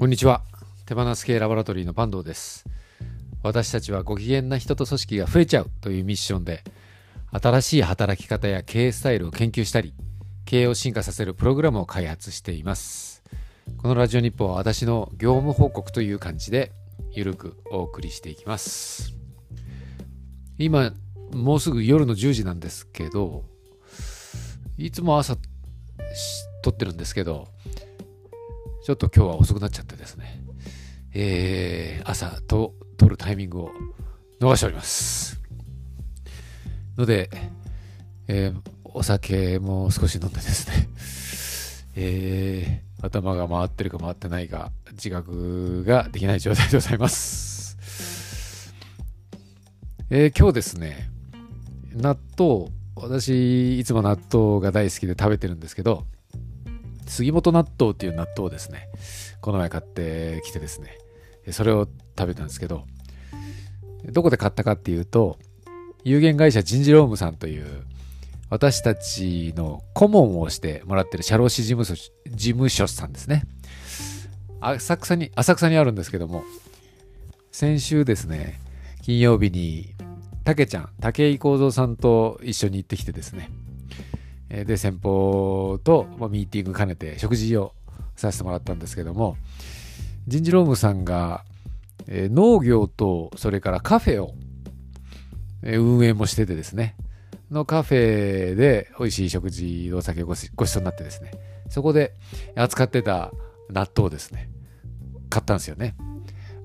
こんにちは。手放す系ラボラトリーの坂東です。私たちはご機嫌な人と組織が増えちゃうというミッションで、新しい働き方や経営スタイルを研究したり、経営を進化させるプログラムを開発しています。このラジオ日報は私の業務報告という感じで、ゆるくお送りしていきます。今、もうすぐ夜の10時なんですけど、いつも朝撮ってるんですけど、ちょっと今日は遅くなっちゃってですね、えー、朝と撮るタイミングを逃しております。ので、えーお酒も少し飲んでですね、えー頭が回ってるか回ってないか自覚ができない状態でございます。えー今日ですね、納豆、私いつも納豆が大好きで食べてるんですけど、杉本納豆っていう納豆をですね、この前買ってきてですね、それを食べたんですけど、どこで買ったかっていうと、有限会社人事労務さんという、私たちの顧問をしてもらってる社労士事務所事務所さんですね。浅草に、浅草にあるんですけども、先週ですね、金曜日に、たけちゃん、武井幸三さんと一緒に行ってきてですね、で、先方と、ミーティング兼ねて食事をさせてもらったんですけども、人事労務さんが、農業とそれからカフェを、運営もしててですね、のカフェで美味しい食事、お酒をごしごちそうになってですね、そこで扱ってた納豆ですね、買ったんですよね。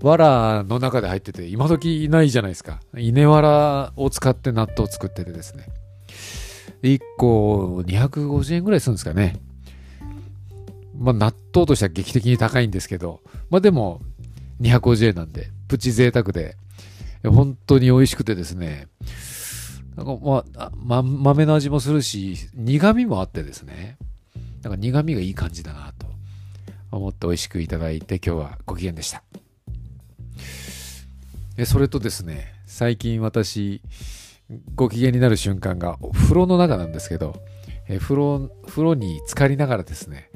わらの中で入ってて、今時ないじゃないですか。稲わらを使って納豆を作っててですね。1個250円ぐらいするんですかね。まあ納豆としては劇的に高いんですけど、まあでも250円なんで、プチ贅沢で、本当に美味しくてですね、なんかまあ、ま、豆の味もするし、苦味もあってですね、なんか苦味がいい感じだなと思って美味しくいただいて、今日はご機嫌でした。えそれとですね、最近私、ご機嫌になる瞬間が風呂の中なんですけど、え風呂風呂に浸かりながらですね、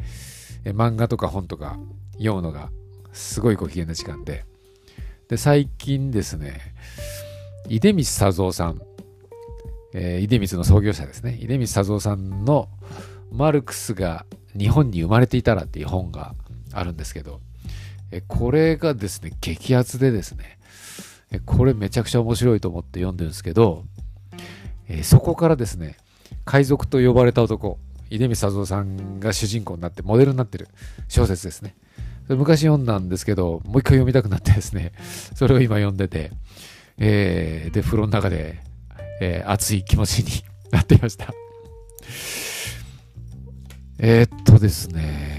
え漫画とか本とか読むのがすごいご機嫌な時間で、で、最近ですね、出光佐三さん、えー出光の創業者ですね、出光佐三さんのマルクスが日本に生まれていたらっていう本があるんですけど、えこれがですね、激アツでですね、これめちゃくちゃ面白いと思って読んでるんですけど、えーそこからですね、海賊と呼ばれた男、出光佐三さんが主人公になってモデルになってる小説ですね。昔読んだんですけど、もう一回読みたくなってですね、それを今読んでて、えーで、風呂の中で、えー熱い気持ちになっていました。えっとですね、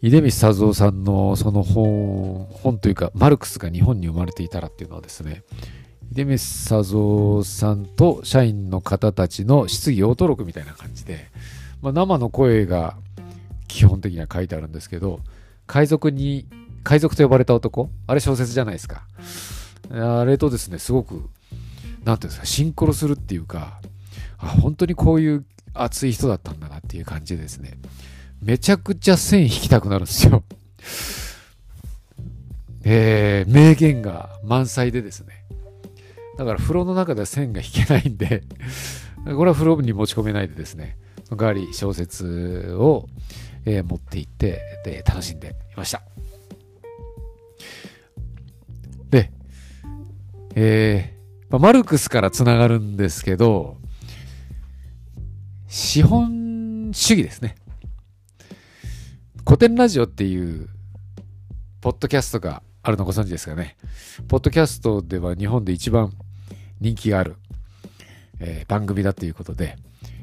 出光佐三さんのその本、本というか、マルクスが日本に生まれていたらっていうのはですね、出光佐三さんと社員の方たちの質疑応答録みたいな感じで、まあ、生の声が基本的には書いてあるんですけど、海賊に、海賊と呼ばれた男あれ小説じゃないですか。あれとですね、すごく、なんていうんですか、シンクロするっていうか、あ、本当にこういう熱い人だったんだなっていう感じですね、めちゃくちゃ線引きたくなるんですよ。えー、名言が満載でですね。だから風呂の中では線が引けないんで、これは風呂に持ち込めないでですね、その代わり小説を、えー持って行ってで楽しんでいました。で、えーまあマルクスからつながるんですけど、資本主義ですね。古典ラジオっていうポッドキャストがあるのご存知ですかね。ポッドキャストでは日本で一番人気がある、えー番組だということで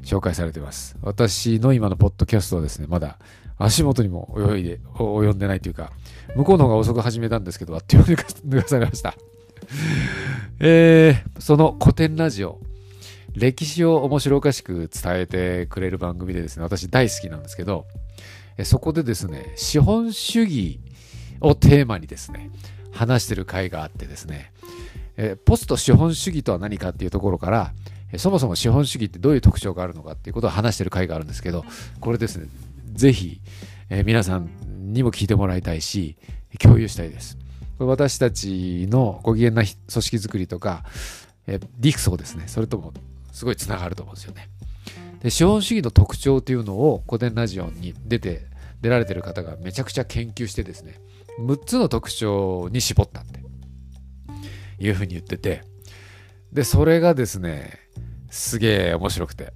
紹介されてます。私の今のポッドキャストはですね、まだ足元にも泳いで、及んでないというか、向こうの方が遅く始めたんですけど、あっという間に抜かされました。えー、その古典ラジオ、歴史を面白おかしく伝えてくれる番組でですね、私大好きなんですけど、そこでですね、資本主義をテーマにですね、話してる回があってですね、ポスト資本主義とは何かっていうところから、そもそも資本主義ってどういう特徴があるのかっていうことを話してる回があるんですけど、これですね、ぜひ、皆さんにも聞いてもらいたいし、共有したいです。これ私たちのご機嫌な組織づくりとか、え理想ですね。それともすごいつながると思うんですよね。で資本主義の特徴というのを古典ラジオに出て出られてる方がめちゃくちゃ研究してですね6つの特徴に絞ったって。いうふうに言ってて。でそれがですねすげえ面白くて。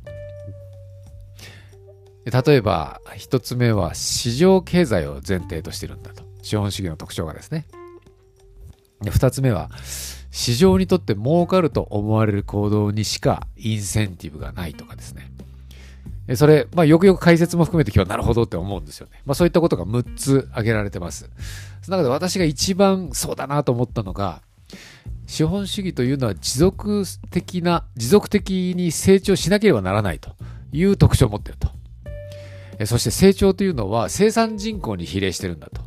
例えば1つ目は市場経済を前提としてるんだと。資本主義の特徴がですね。で2つ目は市場にとって儲かると思われる行動にしかインセンティブがないとかですね。それ、まあ、よくよく解説も含めて今日はなるほどって思うんですよね。まあ、そういったことが6つ挙げられてます。その中で私が一番そうだなと思ったのが、資本主義というのは持続的な、持続的に成長しなければならないという特徴を持っていると。そして成長というのは生産人口に比例してるんだと。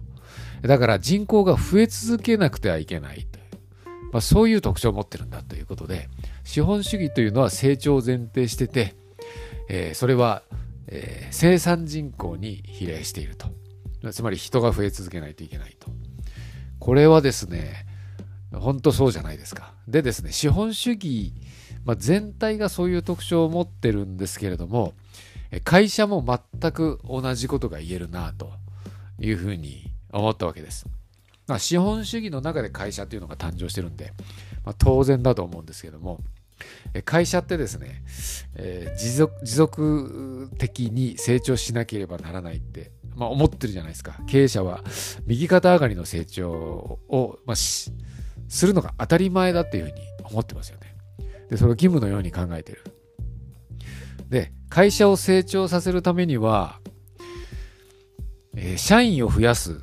だから人口が増え続けなくてはいけないという、まあ、そういう特徴を持ってるんだということで、資本主義というのは成長を前提してて、えー、それは、えー、生産人口に比例していると。つまり人が増え続けないといけないと。これはですね、本当そうじゃないですか。でですね、資本主義、まあ、全体がそういう特徴を持ってるんですけれども、会社も全く同じことが言えるなというふうに思ったわけです。まあ、資本主義の中で会社っていうのが誕生してるんで、まあ、当然だと思うんですけども、会社ってですね、えー、持続持続的に成長しなければならないって、まあ、思ってるじゃないですか。経営者は右肩上がりの成長を、まあ、するのが当たり前だっていうふうに思ってますよね。でそれを義務のように考えてる。で会社を成長させるためには、えー、社員を増やす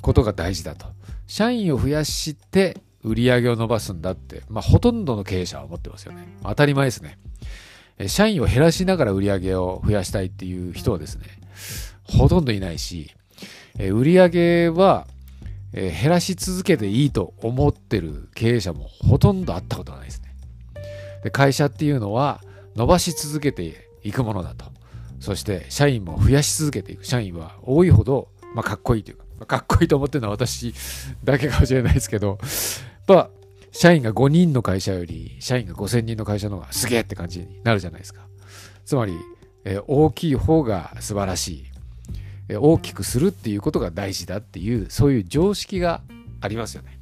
ことが大事だと。社員を増やして売り上げを伸ばすんだって、まあ、ほとんどの経営者は思ってますよね。当たり前ですね。社員を減らしながら売り上げを増やしたいっていう人はですね、ほとんどいないし、売り上げは減らし続けていいと思ってる経営者もほとんど会ったことがないですね。で会社っていうのは伸ばし続けていくものだと。そして社員も増やし続けていく。社員は多いほど、まあ、かっこいいというか、かっこいいと思ってるのは私だけかもしれないですけど、ぱ社員が5人の会社より社員が5000人の会社の方がすげえって感じになるじゃないですか。つまり、えー、大きい方が素晴らしい、えー、大きくするっていうことが大事だっていうそういう常識がありますよね。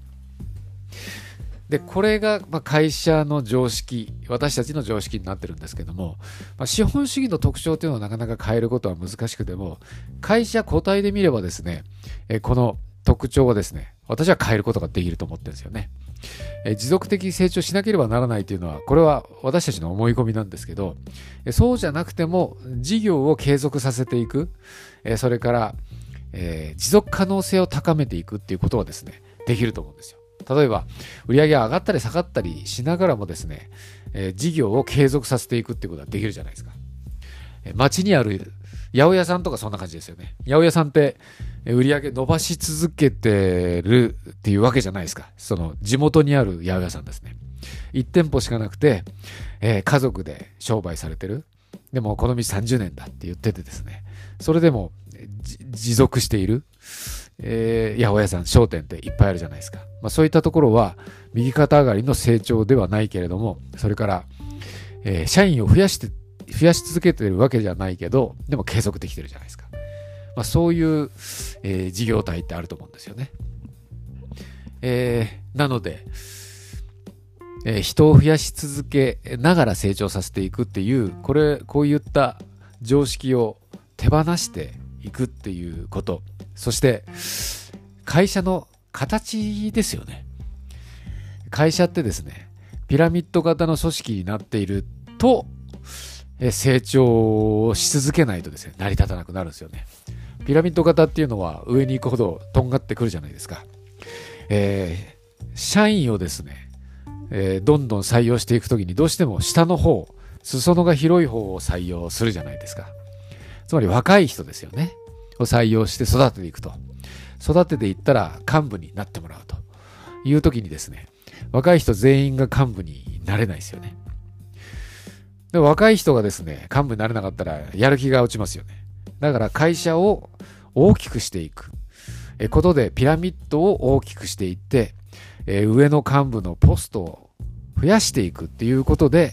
でこれが、まあ、会社の常識私たちの常識になってるんですけども、まあ、資本主義の特徴というのをなかなか変えることは難しくても会社個体で見ればですね、えこの特徴をですね、私は変えることができると思ってるんですよね。え持続的に成長しなければならないというのは、これは私たちの思い込みなんですけど、そうじゃなくても事業を継続させていく、えそれから、えー、持続可能性を高めていくっていうことはですね、できると思うんですよ。例えば、売上が上がったり下がったりしながらもですね、え、事業を継続させていくっていうことはできるじゃないですか。街にある八百屋さんとかそんな感じですよね。八百屋さんって、売り上げ伸ばし続けてるっていうわけじゃないですか。その地元にある八百屋さんですね。1店舗しかなくて、えー、家族で商売されてる。でもこの道30年だって言っててですね。それでも持続している、えー、八百屋さん、商店っていっぱいあるじゃないですか。まあ、そういったところは右肩上がりの成長ではないけれども、それから、えー、社員を増やして増やし続けてるわけじゃないけど、でも継続できてるじゃないですか。まあ、そういう、えー、事業体ってあると思うんですよね。えー、なので、えー、人を増やし続けながら成長させていくっていう、これ、こういった常識を手放していくっていうこと。そして、会社の形ですよね。会社ってですね、ピラミッド型の組織になっていると、成長し続けないとですね、成り立たなくなるんですよね。ピラミッド型っていうのは上に行くほどとんがってくるじゃないですか。えー、社員をですね、えー、どんどん採用していくときにどうしても下の方、裾野が広い方を採用するじゃないですか。つまり若い人ですよね。を採用して育てていくと。育てていったら幹部になってもらうというときにですね、若い人全員が幹部になれないですよね。で若い人がですね、幹部になれなかったらやる気が落ちますよね。だから会社を大きくしていくえことでピラミッドを大きくしていって、え上の幹部のポストを増やしていくっていうことで、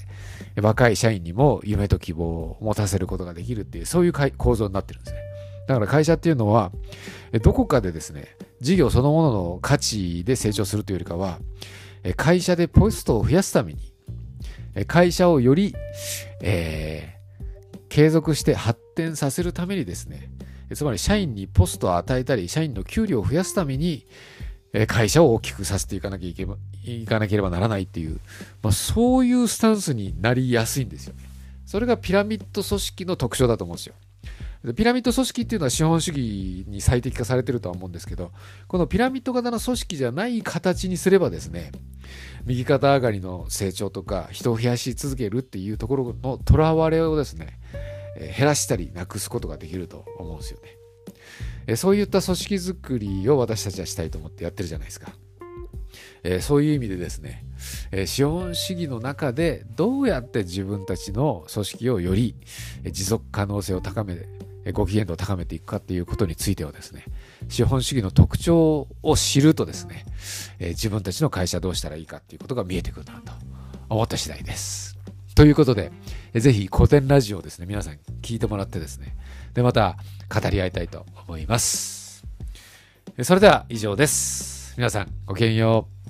若い社員にも夢と希望を持たせることができるっていう、そういう構造になってるんですね。だから会社っていうのは、どこかでですね、事業そのものの価値で成長するというよりかは、会社でポストを増やすために、会社をより、えー、継続して発展させるためにですね、つまり社員にポストを与えたり、社員の給料を増やすために、会社を大きくさせていかなきゃいけばいかなければならないっていう、まあ、そういうスタンスになりやすいんですよね。それがピラミッド組織の特徴だと思うんですよ。ピラミッド組織っていうのは資本主義に最適化されてるとは思うんですけど、このピラミッド型の組織じゃない形にすればですね、右肩上がりの成長とか人を増やし続けるっていうところのとらわれをですね、え減らしたりなくすことができると思うんですよね。えそういった組織づくりを私たちはしたいと思ってやってるじゃないですか。えー、そういう意味でですね、えー、資本主義の中でどうやって自分たちの組織をより持続可能性を高めご機嫌度を高めていくかっていうことについてはですね、資本主義の特徴を知るとですね、え、自分たちの会社どうしたらいいかっていうことが見えてくるなと思った次第です。ということで、ぜひ古典ラジオをですね、皆さん聞いてもらってですね、で、また語り合いたいと思います。それでは以上です。皆さんごきげんよう。